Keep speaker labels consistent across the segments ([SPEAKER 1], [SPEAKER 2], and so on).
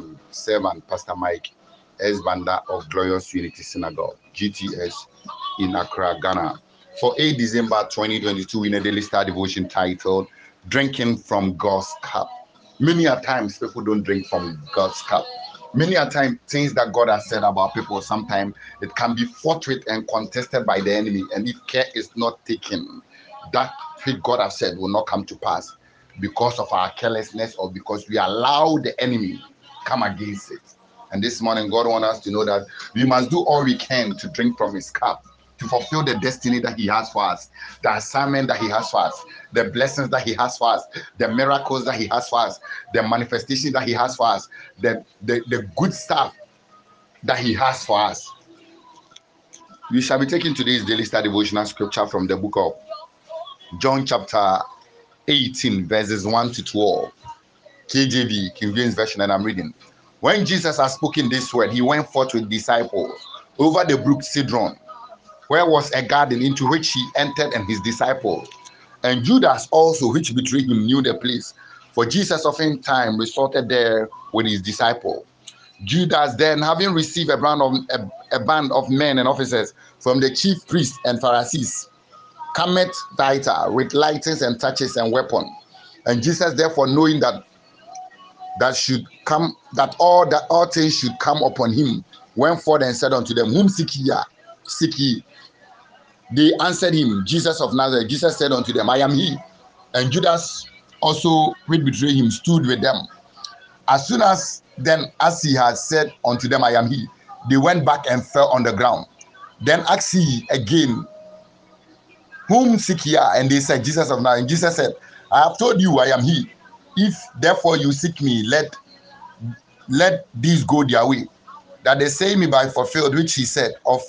[SPEAKER 1] his servant, Pastor Mike S. Of Glorious Unity Synagogue, GTS, in Accra, Ghana. For 8 December 2022, in a Daily Star Devotion titled Drinking from God's Cup. Many a times people don't drink from God's cup. Many a time things that God has said about people, sometimes it can be fought with and contested by the enemy. And if care is not taken, that which God has said will not come to pass because of our carelessness or because we allow the enemy come against it. And this morning, God wants us to know that we must do all we can to drink from his cup to fulfill the destiny that he has for us, the assignment that he has for us, the blessings that he has for us, the miracles that he has for us, the manifestation that he has for us, the, the, the good stuff that he has for us. We shall be taking today's daily study devotional scripture from the book of John chapter 18, verses 1 to 12. KJV, King James Version, and I'm reading. When Jesus had spoken this word, he went forth with disciples over the brook Cedron, where was a garden into which he entered and his disciples. And Judas also, which betrayed him, knew the place. For Jesus often time resorted there with his disciple. Judas then, having received a band of a, a band of men and officers from the chief priests and Pharisees, cometh thither with lightnings and touches and weapons. And Jesus, therefore, knowing that that should come, that all that all things should come upon him, went forth and said unto them, Whom seek ye? Seek ye. They answered him, Jesus of Nazareth. Jesus said unto them, I am he. And Judas also, which betrayed him, stood with them. As soon as then, as he had said unto them, I am he, they went back and fell on the ground. Then asked he again, Whom seek ye? And they said, Jesus of Nazareth. And Jesus said, I have told you, I am he. If therefore you seek me, let let these go their way, that they say me by fulfilled, which he said, of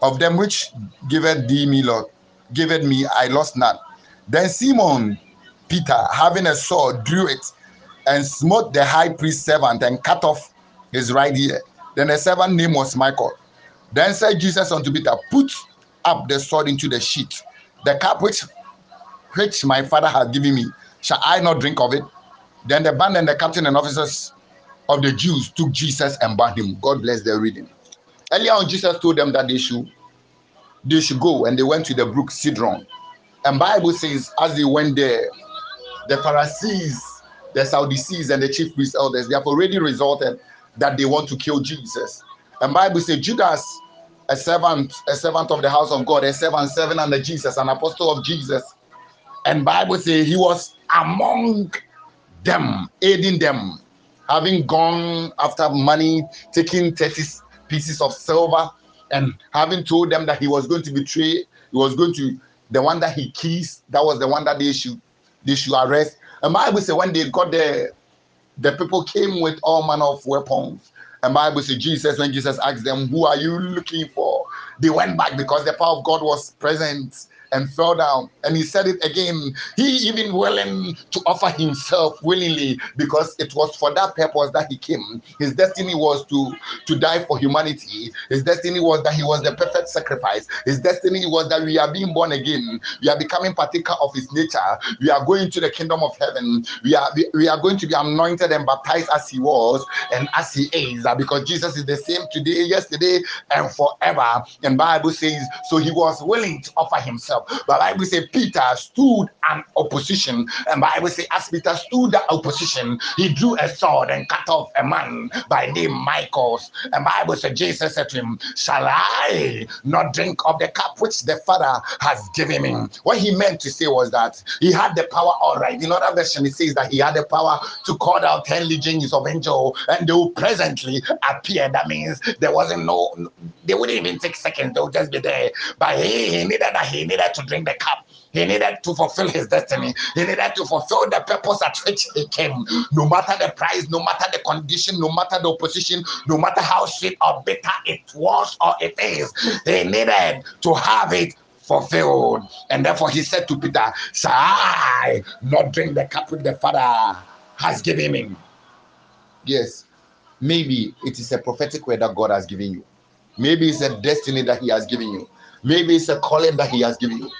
[SPEAKER 1] of them which giveth thee me, Lord, giveth me, I lost none. Then Simon Peter, having a sword, drew it and smote the high priest servant and cut off his right ear. Then the servant name was Michael. Then said Jesus unto Peter, Put up the sword into the sheath. The cup which which my father has given me, shall I not drink of it? Then the band and the captain and officers of the Jews took Jesus and bound him. God bless their reading. Earlier on, Jesus told them that they should they should go, and they went to the brook Cedron. And Bible says, as they went there, the Pharisees, the Sadducees, and the chief priest elders, they have already resorted that they want to kill Jesus. And Bible says Judas, a servant, a servant of the house of God, a servant serving under Jesus, an apostle of Jesus. And Bible says he was among them, aiding them, having gone after money, taking 30 pieces of silver, and having told them that he was going to betray, he was going to the one that he kissed, that was the one that they should they should arrest. And Bible said when they got there, the people came with all manner of weapons. And Bible said Jesus, when Jesus asked them, Who are you looking for? They went back because the power of God was present and fell down. And he said it again. He even willing to offer himself willingly because it was for that purpose that he came. His destiny was to, to die for humanity. His destiny was that he was the perfect sacrifice. His destiny was that we are being born again. We are becoming partaker of his nature. We are going to the kingdom of heaven. We are we, we are going to be anointed and baptized as he was and as he is. Uh, because Jesus is the same today, yesterday, and forever. And Bible says, so he was willing to offer himself. But Bible say Peter stood an opposition, and Bible say as Peter stood the opposition, he drew a sword and cut off a man by name Malchus. And Bible said Jesus said to him, "Shall I not drink of the cup which the Father has given me?" What he meant to say was that he had the power. All right. In other version, it says that he had the power to call out ten legions of angels, and they will presently appear. That means there wasn't no. They wouldn't even take seconds. They'll just be there. But he, he needed that. He needed to drink the cup. He needed to fulfill his destiny. He needed to fulfill the purpose at which he came. No matter the price, no matter the condition, no matter the opposition, no matter how sweet or bitter it was or it is, he needed to have it fulfilled. And therefore he said to Peter, Shall I not drink the cup which the Father has given me? Yes, maybe it is a prophetic word that God has given you. Maybe it's a destiny that He has given you. Maybe it's a calling that He has given you.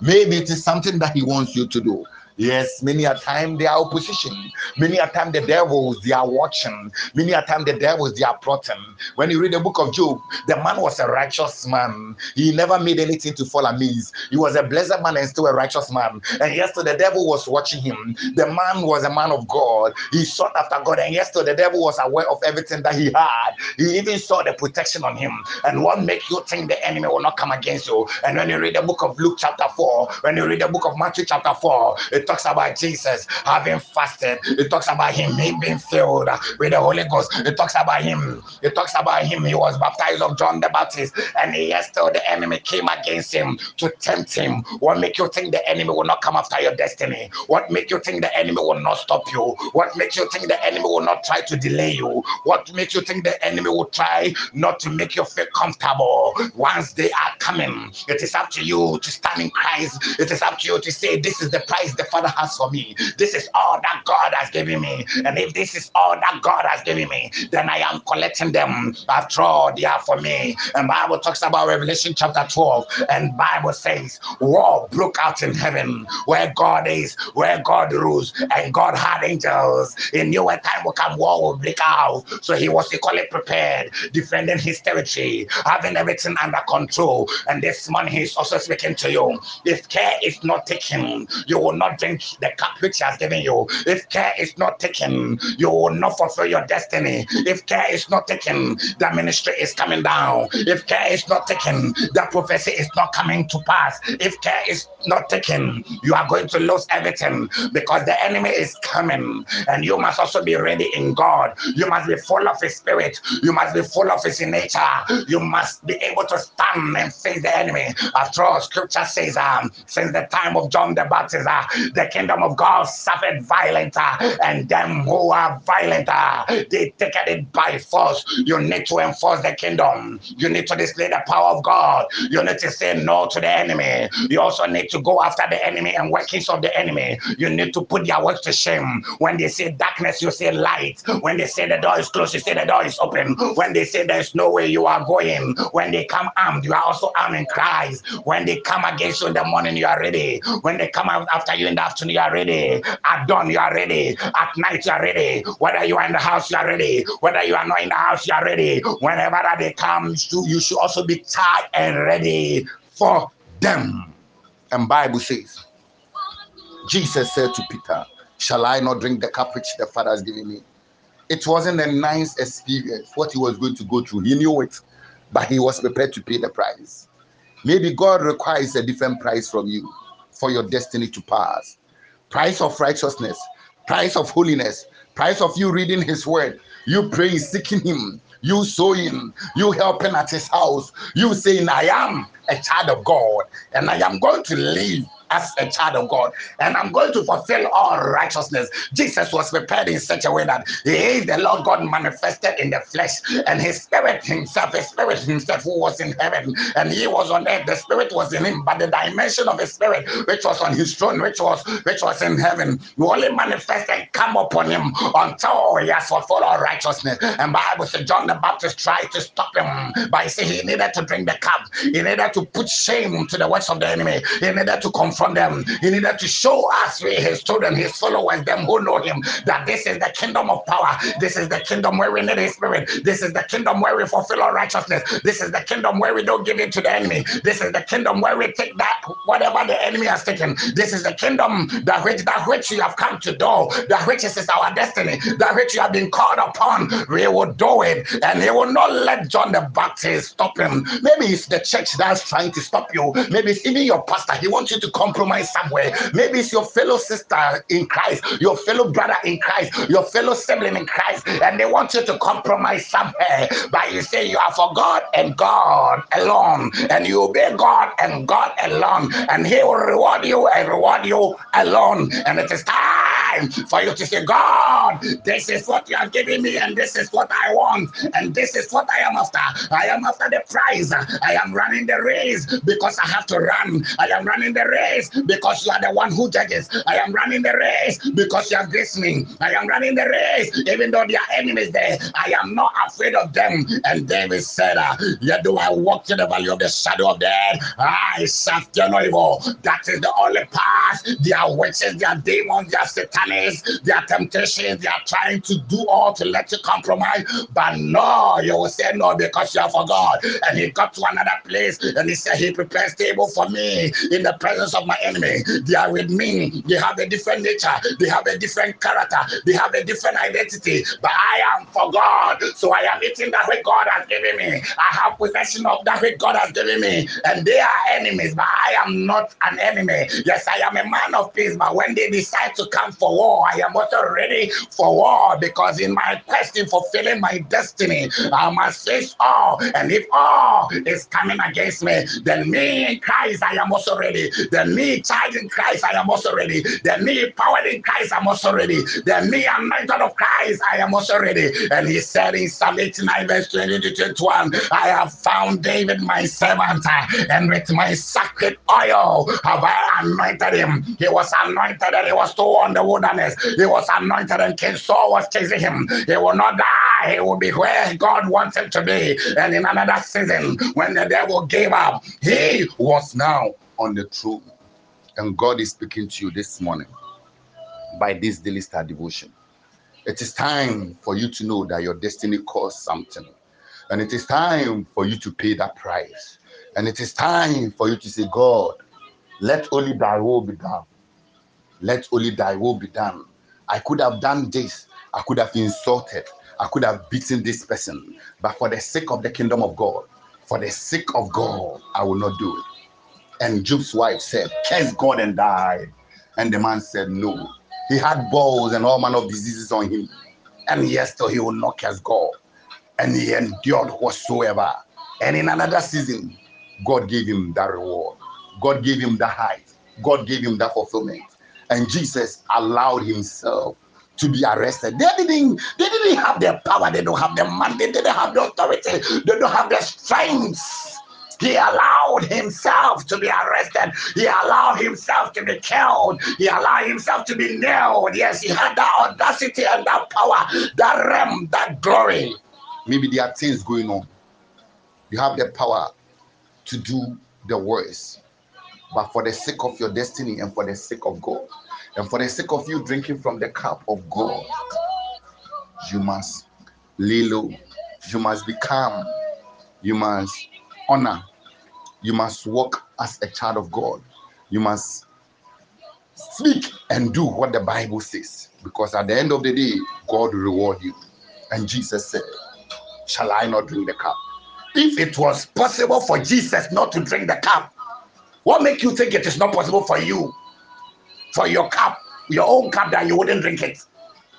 [SPEAKER 1] Maybe it is something that He wants you to do. Yes, many a time they are opposition. Many a time the devils they are watching. Many a time the devils they are plotting. When you read the book of Job, the man was a righteous man. He never made anything to fall amiss. He was a blessed man and still a righteous man. And yesterday the devil was watching him. The man was a man of God. He sought after God. And yesterday the devil was aware of everything that he had. He even saw the protection on him. And what make you think the enemy will not come against you? And when you read the book of Luke chapter 4, when you read the book of Matthew chapter 4, it talks about Jesus having fasted. It talks about him being filled with the Holy Ghost. It talks about him. It talks about him. He was baptized of John the Baptist, and yes, still the enemy came against him to tempt him. What make you think the enemy will not come after your destiny? What make you think the enemy will not stop you? What makes you think the enemy will not try to delay you? What makes you think the enemy will try not to make you feel comfortable? Once they are coming, it is up to you to stand in Christ. It is up to you to say, This is the price the Father has for me. This is all that God has given me. And if this is all that God has given me, then I am collecting them. After all, they are for me. And Bible talks about Revelation chapter 12. And Bible says, war broke out in heaven where God is, where God rules, and God had angels. He knew a time will come, war will break out. So he was equally prepared, defending his territory, having everything under control. And this morning he's also speaking to you. If care is not taken, you will not drink the cup which he has given you. If care is not taken, you will not fulfill your destiny. If care is not taken, the ministry is coming down. If care is not taken, the prophecy is not coming to pass. If care is not taken, you are going to lose everything because the enemy is coming. And you must also be ready in God. You must be full of His Spirit. You must be full of His nature. You must be able to stand and face the enemy. After all, Scripture says, um, since the time of John the Baptist, uh, the kingdom of God suffered violent, uh, and them who are violent, they take it by force. You need to enforce the kingdom. You need to display the power of God. You need to say no to the enemy. You also need to go after the enemy and workings of the enemy. You need to put their works to shame. When they say darkness, you say light. When they say the door is closed, you say the door is open. When they say there's no way you are going, when they come armed, you are also armed in Christ. When they come against you in the morning, you are ready. When they come out after you in the afternoon, you are ready. At dawn, you are ready. At night, you are ready. Whether you are in the house, you are ready. Whether you are not in the house, you are ready. Whenever that they come, you you should also be tired and ready for them. And Bible says, Jesus said to Peter, Shall I not drink the cup which the Father has given me? It wasn't a nice experience, what he was going to go through. He knew it, but he was prepared to pay the price. Maybe God requires a different price from you for your destiny to pass. Price of righteousness, price of holiness, price of you reading his word, you praying, seeking him, you sowing, you helping at his house, you saying, I am a child of God and I am going to live as a child of God, and I'm going to fulfill all righteousness. Jesus was prepared in such a way that He is the Lord God manifested in the flesh, and His Spirit Himself, His Spirit Himself, who was in heaven, and He was on earth. The Spirit was in Him, but the dimension of His Spirit, which was on His throne, which was which was in heaven, only manifest and come upon Him until He has fulfilled all righteousness. And Bible says John the Baptist tried to stop him by saying he needed to drink the cup, he needed to put shame to the works of the enemy, he needed to confront from them. He needed to show us, his children, his followers, them who know him, that this is the kingdom of power. This is the kingdom where we need his spirit. This is the kingdom where we fulfill our righteousness. This is the kingdom where we don't give it to the enemy. This is the kingdom where we take that whatever the enemy has taken. This is the kingdom that which that which you have come to do, that which is our destiny, that which you have been called upon. We will do it, and he will not let John the Baptist stop him. Maybe it's the church that's trying to stop you. Maybe it's even your pastor. He wants you to come compromise somewhere. Maybe it's your fellow sister in Christ, your fellow brother in Christ, your fellow sibling in Christ, and they want you to compromise somewhere. But you say you are for God and God alone, and you obey God and God alone, and He will reward you and reward you alone. And it is time for you to say, God, this is what you have given me, and this is what I want, and this is what I am after. I am after the prize. I am running the race because I have to run. I am running the race because you are the one who judges. I am running the race because you are graced. I am running the race, even though there are enemies there. I am not afraid of them. And David said, uh, Yet do I walk to the valley of the shadow of death. I fear no evil. That is the only path. There are witches, there are demons, there are there are temptations. They are trying to do all to let you compromise. But no, you will say no because you are for God. And he got to another place and he said, He prepares table for me in the presence of my enemy. They are with me. They have a different nature. They have a different character. They have a different identity. But I am for God. So I am eating that which God has given me. I have possession of that which God has given me. And they are enemies, but I am not an enemy. Yes, I am a man of peace. But when they decide to come for war, I am also ready for war because in my quest in fulfilling my destiny, I must face all. And if all is coming against me, then me in Christ, I am also ready. Then me child in Christ, I am also ready. Then me powered in Christ, I'm also ready. Then me anointed of Christ, I am also ready. And he said in Psalm 89, verse 20 to 21, I have found David my servant, and with my sacred oil have I anointed him. He was anointed and he was still on the wilderness. He was anointed and King Saul was chasing him. He will not die. He will be where God wants him to be. And in another season, when the devil gave up, he was now on the throne. And God is speaking to you this morning by this daily star devotion. It is time for you to know that your destiny costs something. And it is time for you to pay that price. And it is time for you to say, God, let only thy will be done. Let only thy will be done. I could have done this. I could have insulted. I could have beaten this person. But for the sake of the kingdom of God, for the sake of God, I will not do it. And Job's wife said, Curse God and die. And the man said, No. He had balls and all manner of diseases on him. And yes, so he will not curse God. And he endured whatsoever. And in another season, God gave him that reward. God gave him the height. God gave him that fulfillment. And Jesus allowed himself to be arrested. They didn't, they didn't have the power, they don't have the money, they didn't have the authority, they don't have the strength. He allowed himself to be arrested. He allowed himself to be killed. He allowed himself to be nailed. Yes, he had that audacity and that power, that realm, that glory. Maybe there are things going on. You have the power to do the worst. But for the sake of your destiny and for the sake of God, and for the sake of you drinking from the cup of God, you must lay low. You must be calm. You must honor. You must walk as a child of God. You must speak and do what the Bible says. Because at the end of the day, God will reward you. And Jesus said, Shall I not drink the cup? If it was possible for Jesus not to drink the cup, what make you think it is not possible for you, for your cup, your own cup, that you wouldn't drink it?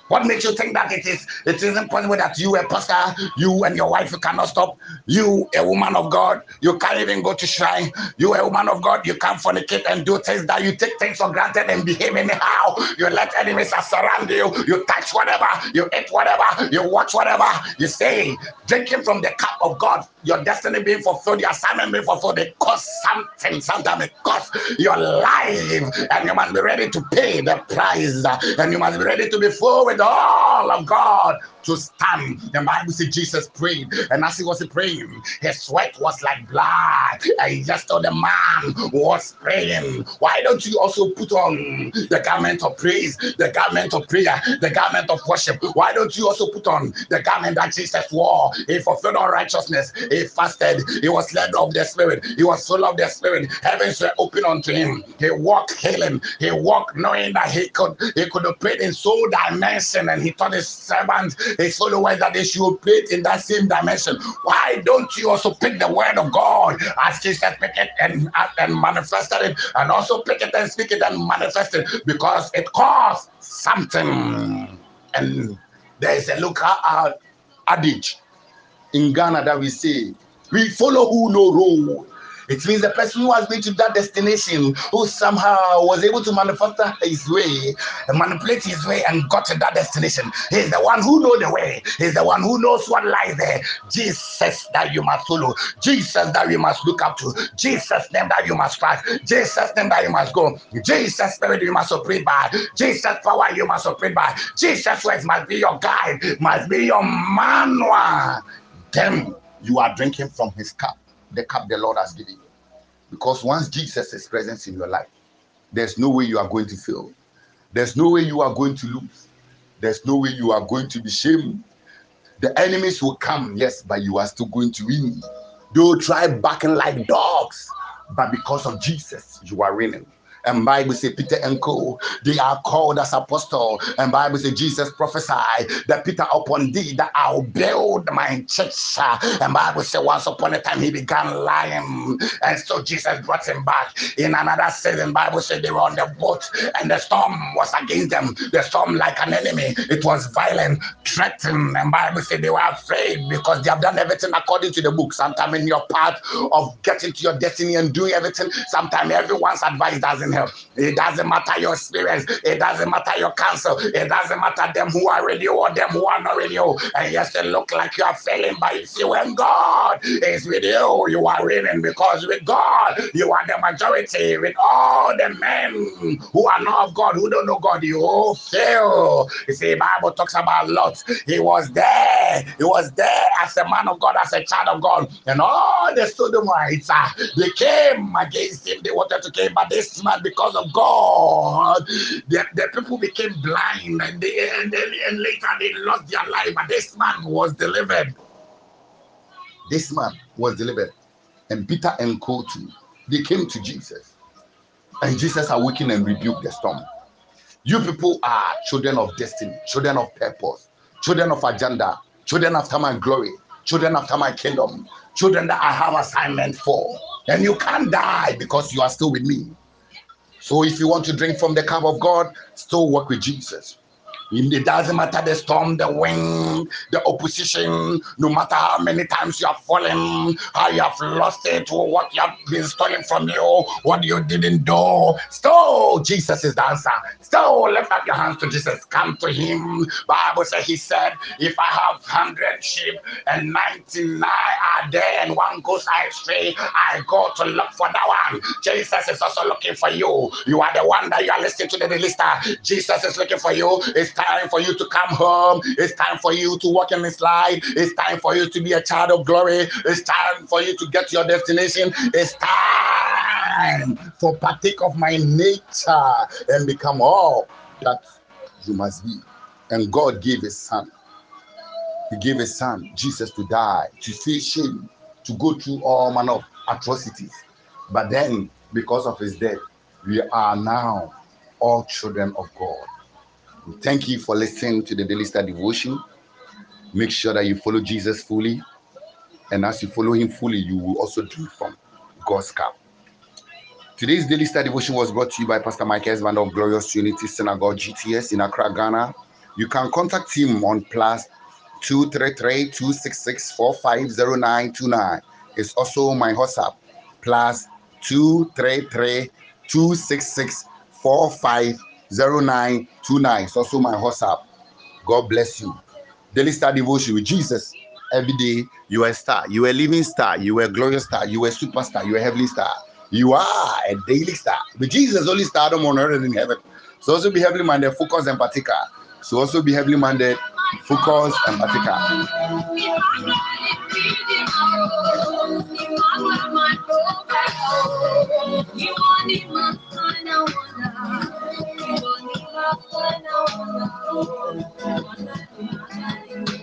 [SPEAKER 1] What makes you think that it is it isn't possible that you, a pastor, you and your wife, you cannot stop? You, a woman of God, you can't even go to shrine. You, a woman of God, you can't fornicate and do things that you take things for granted and behave anyhow. You let enemies surround you. You touch whatever, you eat whatever, you watch whatever. You say, drinking from the cup of God, your destiny being fulfilled, your assignment being fulfilled, it costs something. Sometimes it costs your life, and you must be ready to pay the price, and you must be ready to be full with all of God to stand. The Bible says Jesus prayed, and as he was praying, his sweat was like blood. And he just so the man was praying, why don't you also put on the garment of praise, the garment of prayer, the garment of worship? Why don't you also put on the garment that Jesus wore? He fulfilled all righteousness, he fasted, he was led of the Spirit, he was full of the Spirit. Heavens were open unto him. He walked healing, he walked knowing that he could he could operate in soul dimension, and he taught his servants his followers that they should operate in that same dimension. Why don't you also pick the word of God as Jesus pick it and, and manifested it, and also pick it and speak it and manifest it because it costs something. And there is a local uh, adage in Ghana that we say, we follow who no road. It means the person who has been to that destination, who somehow was able to manufacture his way, manipulate his way, and got to that destination. is the one who knows the way. Is the one who knows what lies there. Jesus that you must follow. Jesus that you must look up to. Jesus name that you must trust. Jesus name that you must go. Jesus spirit you must operate by. Jesus power you must operate by. Jesus words must be your guide. Must be your manual. Then you are drinking from his cup, the cup the Lord has given you. Because once Jesus is present in your life, there's no way you are going to fail. There's no way you are going to lose. There's no way you are going to be shamed. The enemies will come, yes, but you are still going to win. They will try barking like dogs, but because of Jesus, you are winning. And Bible say Peter and Co. They are called as apostle. And Bible say Jesus prophesied that Peter upon thee that I'll build my church. And Bible say once upon a time he began lying. And so Jesus brought him back. In another season, Bible said they were on the boat and the storm was against them. The storm like an enemy. It was violent, threatened. And Bible said they were afraid because they have done everything according to the book. Sometimes in your path of getting to your destiny and doing everything, sometimes everyone's advice doesn't. It doesn't matter your experience. It doesn't matter your counsel. It doesn't matter them who are ready or them who are not ready. And yes, they look like you are failing, but you see, when God is with you, you are winning because with God, you are the majority. With all the men who are not of God, who don't know God, you fail. You see, Bible talks about Lot. He was there. He was there as a man of God, as a child of God. And all the Sodomites, uh, they came against him. They wanted to kill, him, but this man because of God, the, the people became blind and, they, and, then, and later they lost their life. But this man was delivered. This man was delivered. And Peter and Co they came to Jesus. And Jesus awakened and rebuked the storm. You people are children of destiny, children of purpose, children of agenda, children after my glory, children after my kingdom, children that I have assignment for. And you can't die because you are still with me. So if you want to drink from the cup of God, still work with Jesus. It doesn't matter the storm, the wind, the opposition, no matter how many times you have fallen, how you have lost it, or what you have been stolen from you, what you didn't do. Still, Jesus is the answer. Still, lift up your hands to Jesus. Come to him. Bible says he said, if I have hundred sheep and 99 are there and one goes astray, I go to look for that one. Jesus is also looking for you. You are the one that you are listening to the lister. Jesus is looking for you. It's time for you to come home. It's time for you to walk in this light. It's time for you to be a child of glory. It's time for you to get to your destination. It's time for partake of my nature and become all that you must be. And God gave his son. He gave his son, Jesus, to die, to face shame, to go through all manner of atrocities. But then, because of his death, we are now all children of God. Thank you for listening to the Daily Star Devotion. Make sure that you follow Jesus fully. And as you follow him fully, you will also drink from God's cup. Today's Daily Star Devotion was brought to you by Pastor Mike Esband of Glorious Unity Synagogue GTS in Accra, Ghana. You can contact him on plus 233 266 450929. It's also my WhatsApp plus 233 266 450929. It's also my WhatsApp. God bless you. Daily Star Devotion with Jesus. Every day you are a star, you are a living star, you are a glorious star, you are a superstar, you are a heavenly star. You are a daily star. But Jesus only started on earth and in heaven. So also be heavily minded, focus and particular. So also be heavily minded, focus and particular.
[SPEAKER 2] Let your power flow in this place. Let your healing come in this place. I call for signs and wonders in this place. Let your presence show